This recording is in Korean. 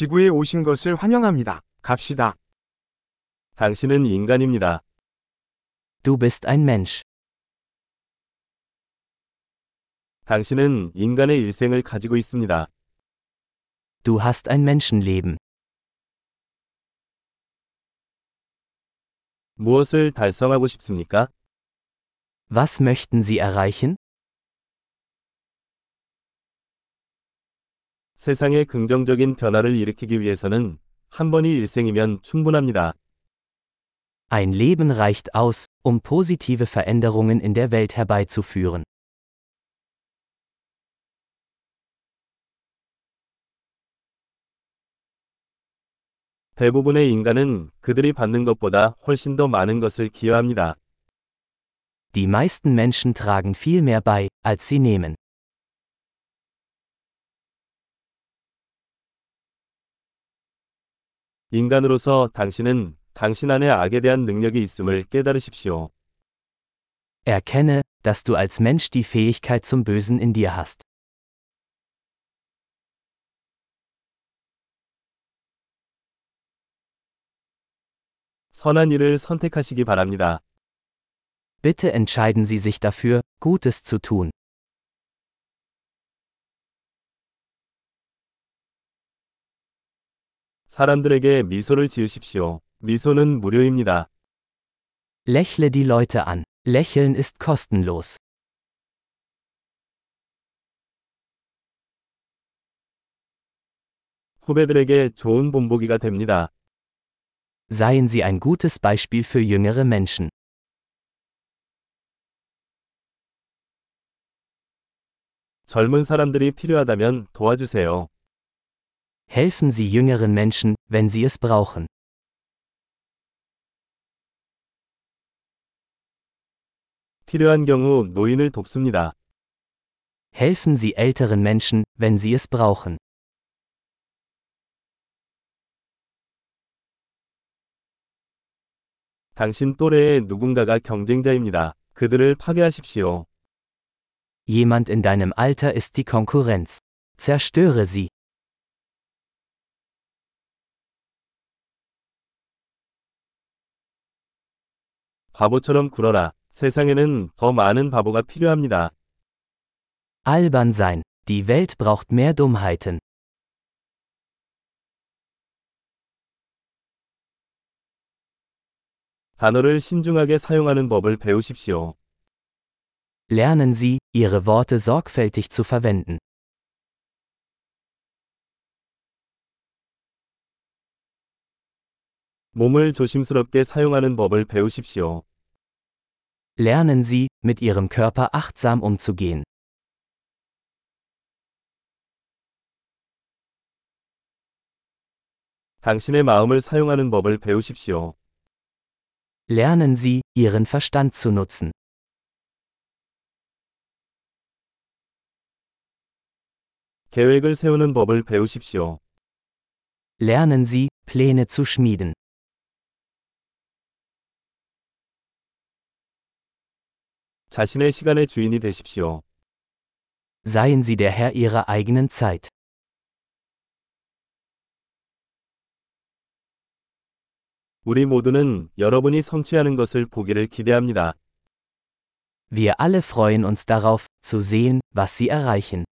지구에 오신 것을 환영합니다. 갑시다. 당신은 인간입니다. Du bist ein Mensch. 당신은 인간의 일생을 가지고 있습니다. Du hast ein Menschenleben. 무엇을 달성하고 싶습니까? Was möchten Sie erreichen? 세상에 긍정적인 변화를 일으키기 위해서는 한 번이 일생이면 충분합니다. Ein Leben reicht aus, um positive Veränderungen in der Welt herbeizuführen. 대부분의 인간은 그들이 받는 것보다 훨씬 더 많은 것을 기여합니다. Die meisten Menschen tragen viel mehr bei, als sie nehmen. 인간으로서 당신은 당신 안에 악에 대한 능력이 있음을 깨달으십시오. Erkenne, dass du als Mensch die Fähigkeit zum Bösen in dir hast. 선한 일을 선택하시기 바랍니다. Bitte entscheiden Sie sich dafür, Gutes zu tun. 사람들에게 미소를 지으십시오. 미소는 무료입니다. Lächle die Leute an. Lächeln ist kostenlos. 후배들에게 좋은 본보기가 됩니다. Seien Sie ein gutes Beispiel für jüngere Menschen. 젊은 사람들이 필요하다면 도와주세요. Helfen Sie jüngeren Menschen, wenn sie es brauchen. 필요한 경우 노인을 돕습니다. Helfen Sie älteren Menschen, wenn sie es brauchen. 당신 또래의 누군가가 경쟁자입니다. 그들을 파괴하십시오. Jemand in deinem Alter ist die Konkurrenz. Zerstöre sie. 바보처럼 굴어라. 세상에는 더 많은 바보가 필요합니다. Albern sein. Die Welt braucht mehr Dummheiten. 단어를 신중하게 사용하는 법을 배우십시오. Lernen Sie, Ihre Worte sorgfältig zu verwenden. 몸을 조심스럽게 사용하는 법을 배우십시오. Lernen Sie, mit Ihrem Körper achtsam umzugehen. 당신의 마음을 사용하는 법을 배우십시오. Lernen Sie, Ihren Verstand zu nutzen. 계획을 세우는 법을 배우십시오. Lernen Sie, Pläne zu schmieden. 자신의 시간의 주인이 되십시오. Seien Sie der Herr Ihrer eigenen Zeit. 우리 모두는 여러분이 성취하는 것을 보기를 기대합니다. Wir alle freuen uns darauf, zu sehen, was Sie erreichen.